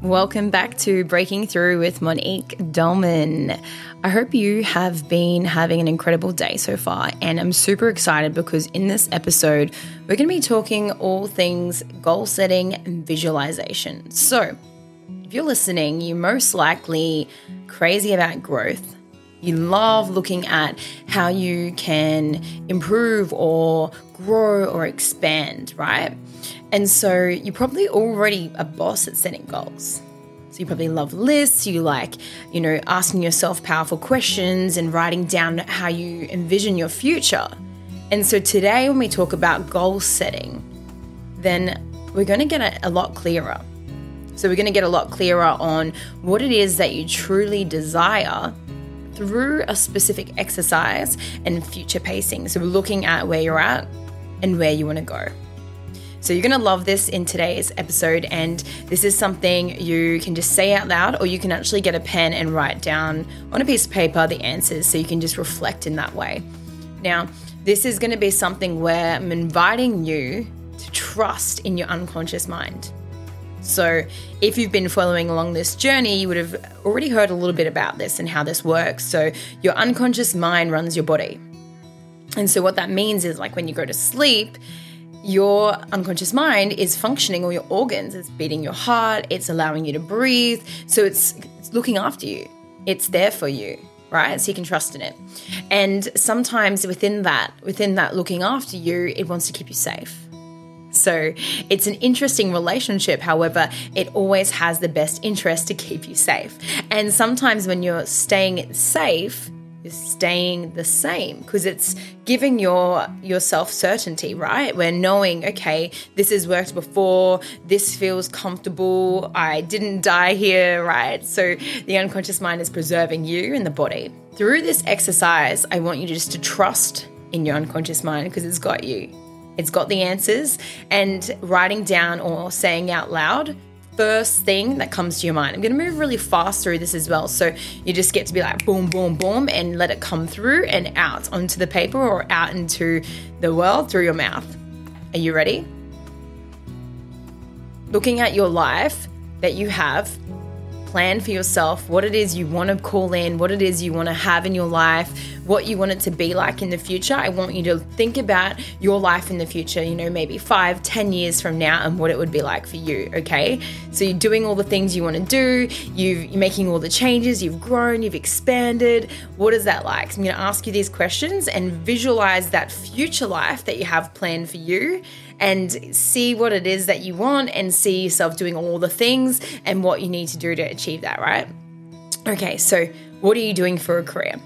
Welcome back to Breaking Through with Monique Dolman. I hope you have been having an incredible day so far, and I'm super excited because in this episode, we're going to be talking all things goal setting and visualization. So, you're listening, you're most likely crazy about growth. You love looking at how you can improve or grow or expand, right? And so you're probably already a boss at setting goals. So you probably love lists, you like, you know, asking yourself powerful questions and writing down how you envision your future. And so today, when we talk about goal setting, then we're going to get a, a lot clearer. So we're going to get a lot clearer on what it is that you truly desire through a specific exercise and future pacing. So we're looking at where you're at and where you want to go. So you're going to love this in today's episode. And this is something you can just say out loud, or you can actually get a pen and write down on a piece of paper the answers so you can just reflect in that way. Now, this is going to be something where I'm inviting you to trust in your unconscious mind. So, if you've been following along this journey, you would have already heard a little bit about this and how this works. So, your unconscious mind runs your body. And so, what that means is like when you go to sleep, your unconscious mind is functioning all your organs it's beating your heart it's allowing you to breathe. So it's, it's looking after you. It's there for you right? So you can trust in it. And sometimes within that within that looking after you it wants to keep you safe so it's an interesting relationship. However, it always has the best interest to keep you safe. And sometimes when you're staying safe, is staying the same because it's giving your yourself certainty right we're knowing okay this has worked before this feels comfortable i didn't die here right so the unconscious mind is preserving you in the body through this exercise i want you just to trust in your unconscious mind because it's got you it's got the answers and writing down or saying out loud first thing that comes to your mind. I'm going to move really fast through this as well. So you just get to be like boom, boom, boom, and let it come through and out onto the paper or out into the world through your mouth. Are you ready? Looking at your life that you have plan for yourself what it is you want to call in, what it is you want to have in your life, what you want it to be like in the future. I want you to think about your life in the future, you know, maybe five, ten years from now and what it would be like for you, okay? So you're doing all the things you want to do, you are making all the changes, you've grown, you've expanded. What is that like? So I'm going to ask you these questions and visualize that future life that you have planned for you and see what it is that you want and see yourself doing all the things and what you need to do to achieve that, right? Okay, so what are you doing for a career?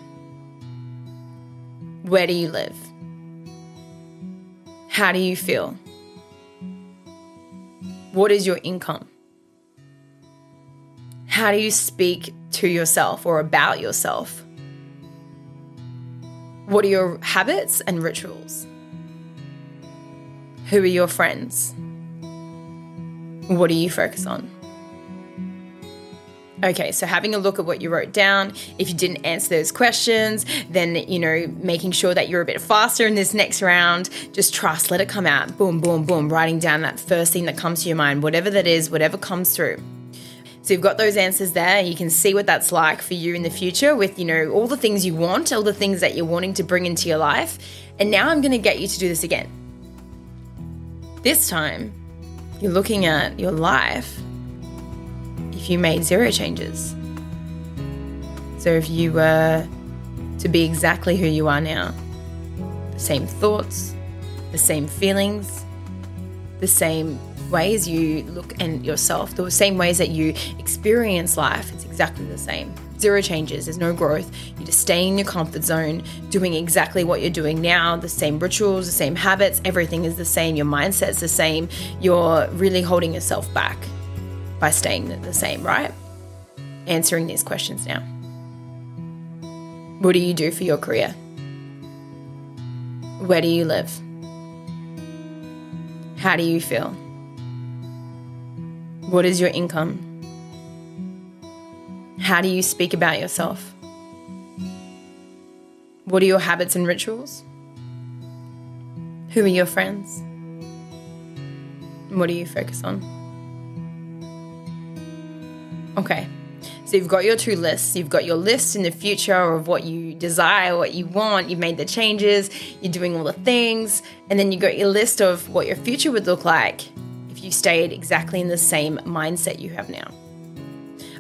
Where do you live? How do you feel? What is your income? How do you speak to yourself or about yourself? What are your habits and rituals? Who are your friends? What do you focus on? Okay, so having a look at what you wrote down. If you didn't answer those questions, then, you know, making sure that you're a bit faster in this next round. Just trust, let it come out. Boom, boom, boom. Writing down that first thing that comes to your mind, whatever that is, whatever comes through. So you've got those answers there. You can see what that's like for you in the future with, you know, all the things you want, all the things that you're wanting to bring into your life. And now I'm going to get you to do this again. This time, you're looking at your life if you made zero changes. So if you were to be exactly who you are now, the same thoughts, the same feelings, the same ways you look at yourself, the same ways that you experience life, it's exactly the same. Zero changes, there's no growth. You just stay in your comfort zone, doing exactly what you're doing now, the same rituals, the same habits, everything is the same. Your mindset's the same. You're really holding yourself back by staying the same, right? Answering these questions now. What do you do for your career? Where do you live? How do you feel? What is your income? How do you speak about yourself? What are your habits and rituals? Who are your friends? What do you focus on? Okay, so you've got your two lists. You've got your list in the future of what you desire, what you want. You've made the changes, you're doing all the things. And then you got your list of what your future would look like if you stayed exactly in the same mindset you have now.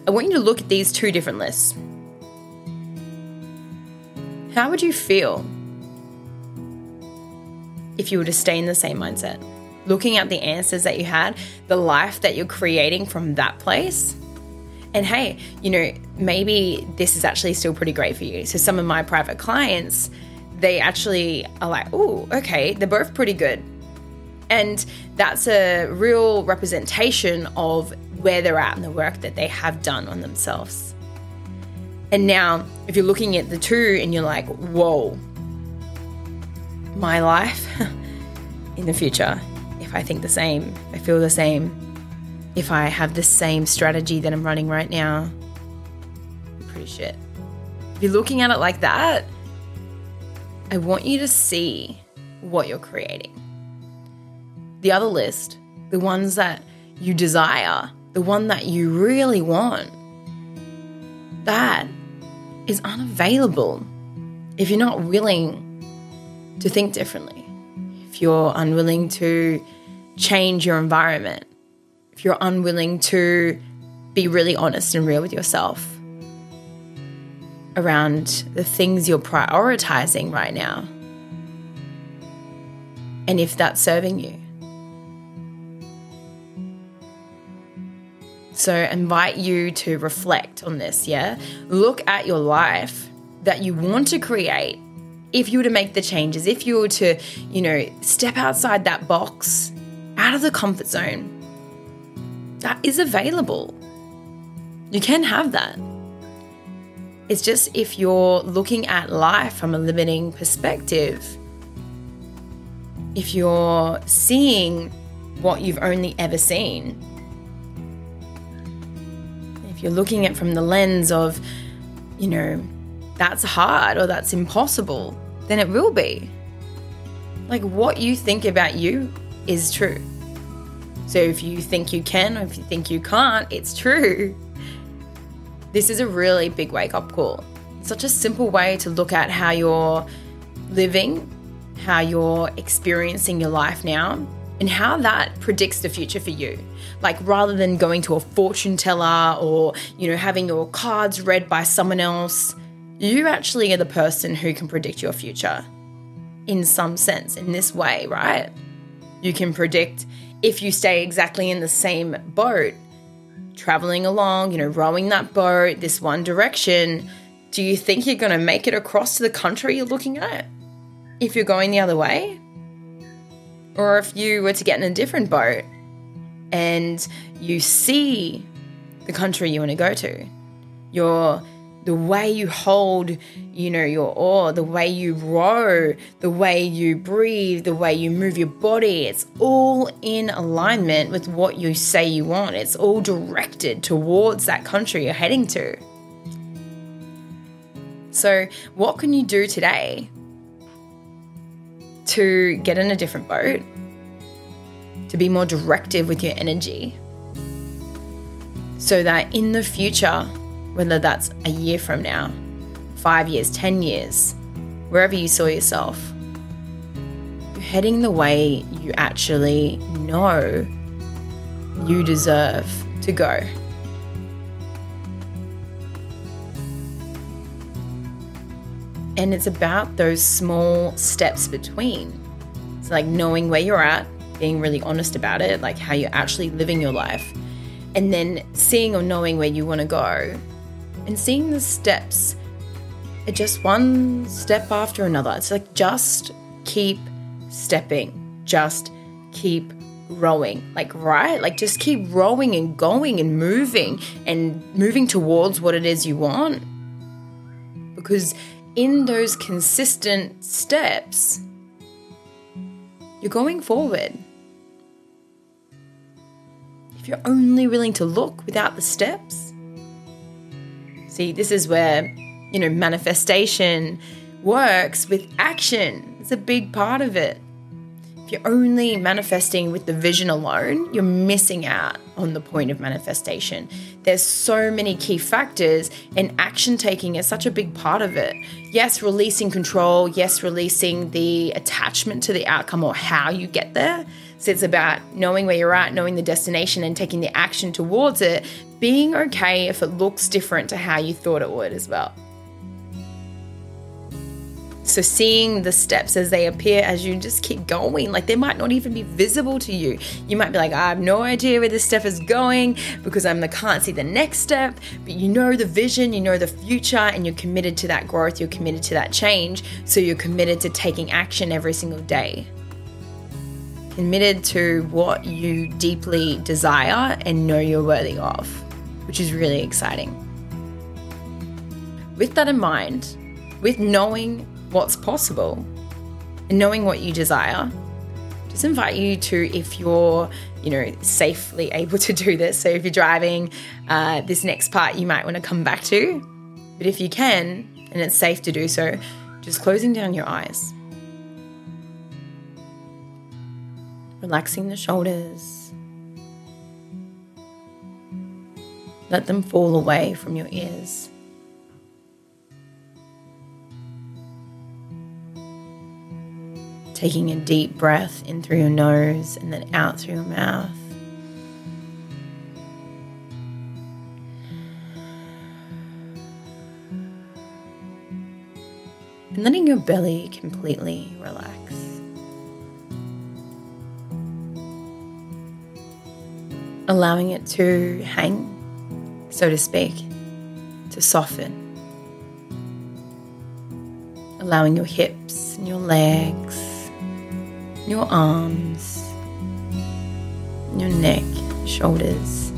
I want you to look at these two different lists. How would you feel if you were to stay in the same mindset? Looking at the answers that you had, the life that you're creating from that place. And hey, you know, maybe this is actually still pretty great for you. So some of my private clients, they actually are like, oh, okay, they're both pretty good. And that's a real representation of where they're at and the work that they have done on themselves. And now, if you're looking at the two and you're like, whoa, my life in the future, if I think the same, I feel the same, if I have the same strategy that I'm running right now, pretty shit. If you're looking at it like that, I want you to see what you're creating. The other list, the ones that you desire, the one that you really want, that is unavailable if you're not willing to think differently, if you're unwilling to change your environment, if you're unwilling to be really honest and real with yourself around the things you're prioritizing right now, and if that's serving you. So, invite you to reflect on this, yeah? Look at your life that you want to create. If you were to make the changes, if you were to, you know, step outside that box, out of the comfort zone, that is available. You can have that. It's just if you're looking at life from a limiting perspective, if you're seeing what you've only ever seen, if you're looking at from the lens of, you know, that's hard or that's impossible, then it will be. Like what you think about you is true. So if you think you can or if you think you can't, it's true. This is a really big wake up call. such a simple way to look at how you're living, how you're experiencing your life now, and how that predicts the future for you. Like rather than going to a fortune teller or, you know, having your cards read by someone else, you actually are the person who can predict your future in some sense in this way, right? You can predict if you stay exactly in the same boat, traveling along, you know, rowing that boat this one direction, do you think you're going to make it across to the country you're looking at if you're going the other way? Or if you were to get in a different boat and you see the country you want to go to, your the way you hold, you know, your oar, the way you row, the way you breathe, the way you move your body, it's all in alignment with what you say you want. It's all directed towards that country you're heading to. So, what can you do today to get in a different boat, to be more directive with your energy, so that in the future, whether that's a year from now, five years, 10 years, wherever you saw yourself, you're heading the way you actually know you deserve to go. And it's about those small steps between. It's like knowing where you're at, being really honest about it, like how you're actually living your life, and then seeing or knowing where you want to go, and seeing the steps, just one step after another. It's like just keep stepping, just keep rowing, like, right? Like, just keep rowing and going and moving and moving towards what it is you want. Because in those consistent steps, you're going forward. If you're only willing to look without the steps, See, this is where, you know, manifestation works with action. It's a big part of it. If you're only manifesting with the vision alone, you're missing out on the point of manifestation. There's so many key factors, and action taking is such a big part of it. Yes, releasing control, yes, releasing the attachment to the outcome or how you get there. So it's about knowing where you're at, knowing the destination, and taking the action towards it, being okay if it looks different to how you thought it would as well. So, seeing the steps as they appear as you just keep going, like they might not even be visible to you. You might be like, I have no idea where this step is going because I'm the can't see the next step, but you know the vision, you know the future, and you're committed to that growth, you're committed to that change. So, you're committed to taking action every single day. Committed to what you deeply desire and know you're worthy of, which is really exciting. With that in mind, with knowing what's possible and knowing what you desire. Just invite you to, if you're, you know, safely able to do this. So if you're driving, uh, this next part you might want to come back to. But if you can, and it's safe to do so, just closing down your eyes. Relaxing the shoulders. Let them fall away from your ears. Taking a deep breath in through your nose and then out through your mouth. And letting your belly completely relax. Allowing it to hang, so to speak, to soften. Allowing your hips and your legs your arms, your neck, shoulders,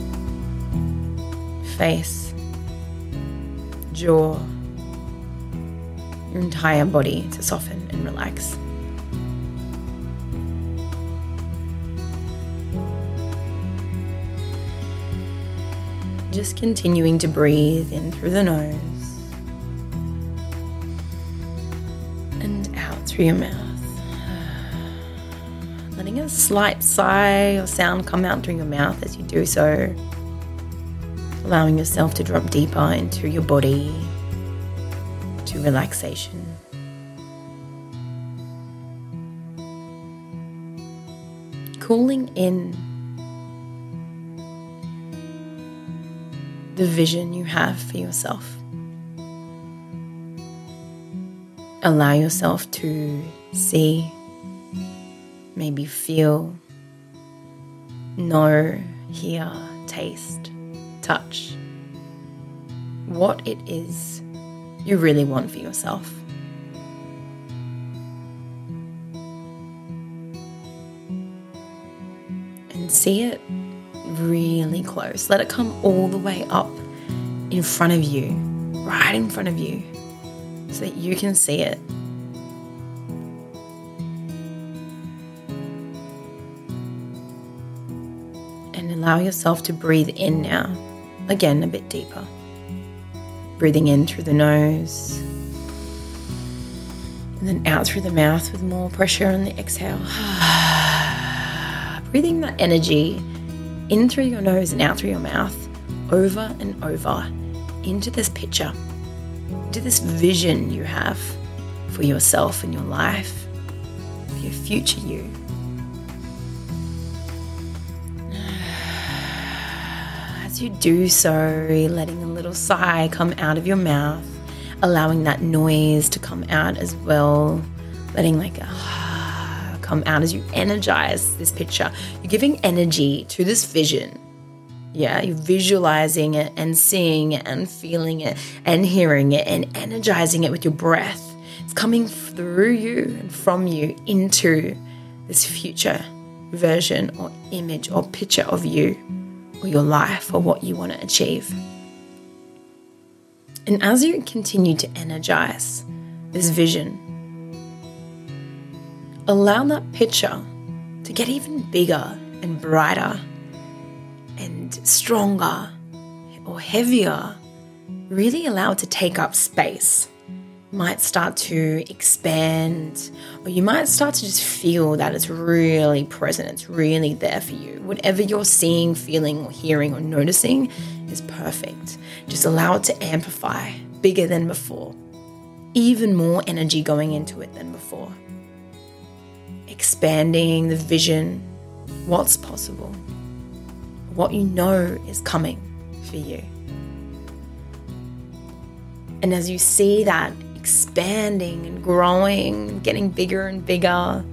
face, jaw, your entire body to soften and relax. Just continuing to breathe in through the nose and out through your mouth slight sigh or sound come out through your mouth as you do so, allowing yourself to drop deeper into your body, to relaxation. Cooling in the vision you have for yourself. Allow yourself to see maybe feel, know, hear, taste, touch what it is you really want for yourself. And see it really close. Let it come all the way up in front of you, right in front of you, so that you can see it allow yourself to breathe in now. Again, a bit deeper. Breathing in through the nose. And then out through the mouth with more pressure on the exhale. Breathing that energy in through your nose and out through your mouth over and over into this picture, into this vision you have for yourself and your life, for your future you. You do so, letting a little sigh come out of your mouth, allowing that noise to come out as well, letting like a come out as you energize this picture. You're giving energy to this vision. Yeah, you're visualizing it and seeing it and feeling it and hearing it and energizing it with your breath. It's coming through you and from you into this future version or image or picture of you or your life or what you want to achieve. And as you continue to energize this vision, allow that picture to get even bigger and brighter and stronger or heavier really allow it to take up space. Might start to expand, or you might start to just feel that it's really present, it's really there for you. Whatever you're seeing, feeling, or hearing, or noticing is perfect. Just allow it to amplify bigger than before, even more energy going into it than before. Expanding the vision, what's possible, what you know is coming for you. And as you see that expanding and growing, getting bigger and bigger,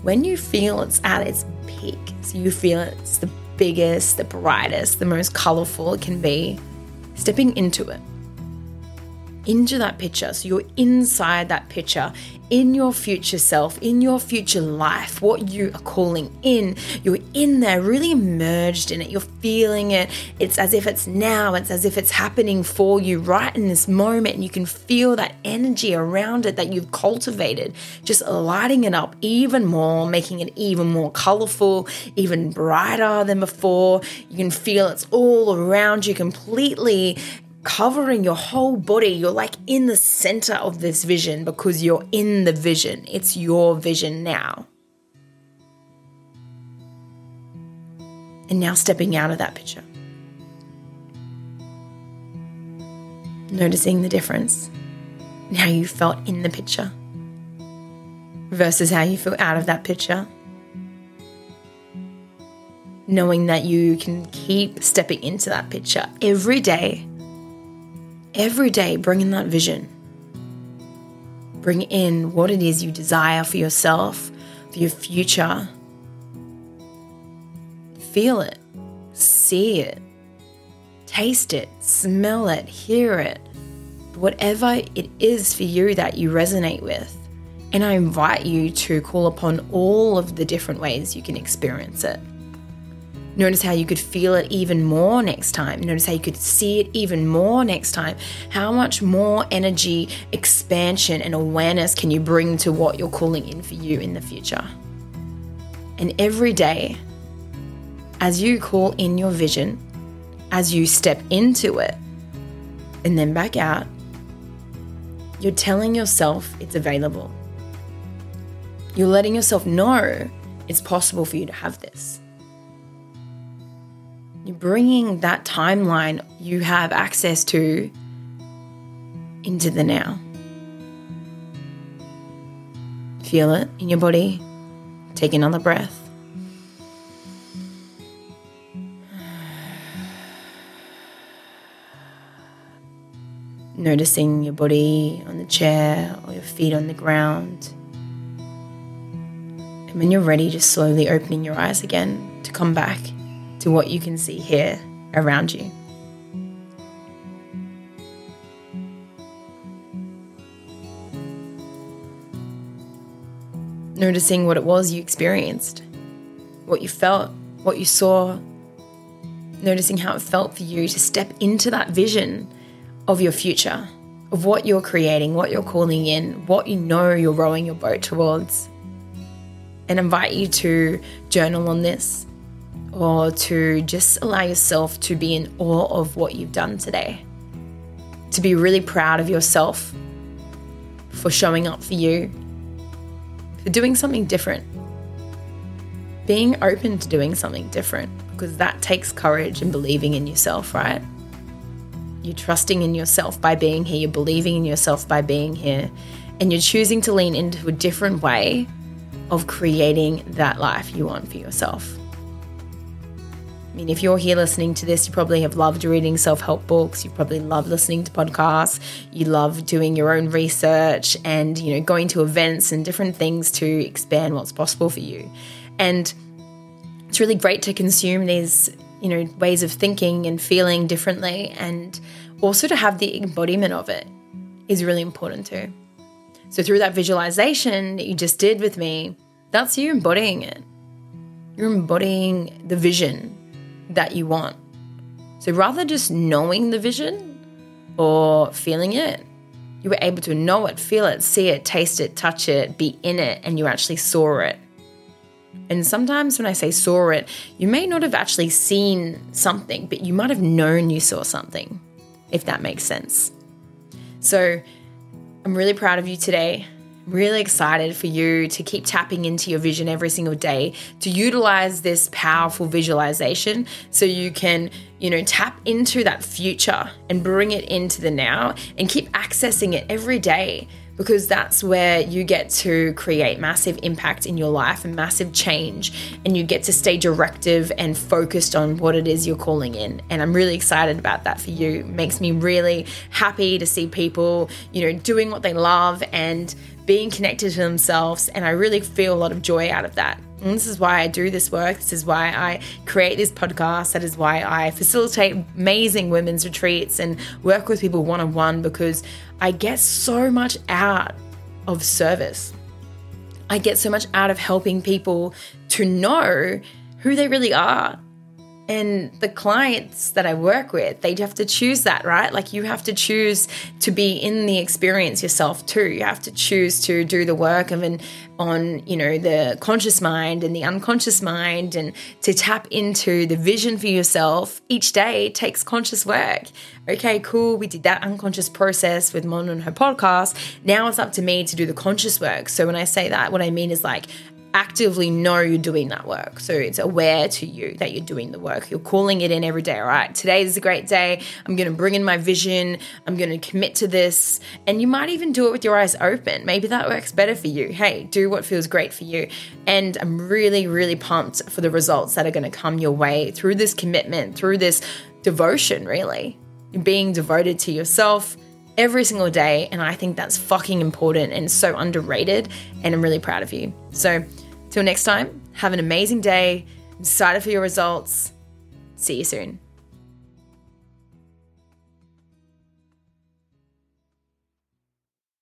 when you feel it's at its peak, so you feel it's the biggest, the brightest, the most colorful it can be, stepping into it into that picture. So you're inside that picture, in your future self, in your future life, what you are calling in. You're in there, really immersed in it. You're feeling it. It's as if it's now, it's as if it's happening for you right in this moment. And you can feel that energy around it that you've cultivated, just lighting it up even more, making it even more colorful, even brighter than before. You can feel it's all around you completely covering your whole body. You're like in the center of this vision because you're in the vision. It's your vision now. And now stepping out of that picture. Noticing the difference in how you felt in the picture versus how you feel out of that picture. Knowing that you can keep stepping into that picture every day every day bring in that vision. Bring in what it is you desire for yourself, for your future. Feel it, see it, taste it, smell it, hear it. Whatever it is for you that you resonate with. And I invite you to call upon all of the different ways you can experience it. Notice how you could feel it even more next time. Notice how you could see it even more next time. How much more energy, expansion, and awareness can you bring to what you're calling in for you in the future? And every day, as you call in your vision, as you step into it, and then back out, you're telling yourself it's available. You're letting yourself know it's possible for you to have this. You're bringing that timeline you have access to into the now. Feel it in your body. Take another breath. Noticing your body on the chair or your feet on the ground. And when you're ready, just slowly opening your eyes again to come back to what you can see here around you. Noticing what it was you experienced, what you felt, what you saw, noticing how it felt for you to step into that vision of your future, of what you're creating, what you're calling in, what you know you're rowing your boat towards. And invite you to journal on this, or to just allow yourself to be in awe of what you've done today. To be really proud of yourself for showing up for you, for doing something different. Being open to doing something different because that takes courage and believing in yourself, right? You're trusting in yourself by being here, you're believing in yourself by being here, and you're choosing to lean into a different way of creating that life you want for yourself. I mean, if you're here listening to this, you probably have loved reading self help books. You probably love listening to podcasts. You love doing your own research and, you know, going to events and different things to expand what's possible for you. And it's really great to consume these, you know, ways of thinking and feeling differently. And also to have the embodiment of it is really important too. So, through that visualization that you just did with me, that's you embodying it. You're embodying the vision that you want. So rather just knowing the vision or feeling it, you were able to know it, feel it, see it, taste it, touch it, be in it, and you actually saw it. And sometimes when I say saw it, you may not have actually seen something, but you might have known you saw something. if that makes sense. So I'm really proud of you today. Really excited for you to keep tapping into your vision every single day, to utilize this powerful visualization so you can, you know, tap into that future and bring it into the now and keep accessing it every day because that's where you get to create massive impact in your life and massive change and you get to stay directive and focused on what it is you're calling in. And i'm really excited about that for you. It makes me really happy to see people you know doing what they love and being connected to themselves and i really feel a lot of joy out of that and this is why I do this work. This is why I create this podcast. That is why I facilitate amazing women's retreats and work with people one on one because I get so much out of service. I get so much out of helping people to know who they really are and the clients that I work with, they have to choose that, right? Like you have to choose to be in the experience yourself too. You have to choose to do the work of an on, you know, the conscious mind and the unconscious mind and to tap into the vision for yourself each day takes conscious work. Okay, cool. We did that unconscious process with Mon and her podcast. Now it's up to me to do the conscious work. So when I say that, what I mean is like actively know you're doing that work. So it's aware to you that you're doing the work. You're calling it in every day. All right, today is a great day. I'm going to bring in my vision. I'm going to commit to this. And you might even do it with your eyes open. Maybe that works better for you. Hey, do what feels great for you. And I'm really, really pumped for the results that are going to come your way through this commitment, through this devotion, really. Being devoted to yourself every single day. And I think that's fucking important and so underrated. And I'm really proud of you. So, till next time, have an amazing day. I'm excited for your results. See you soon.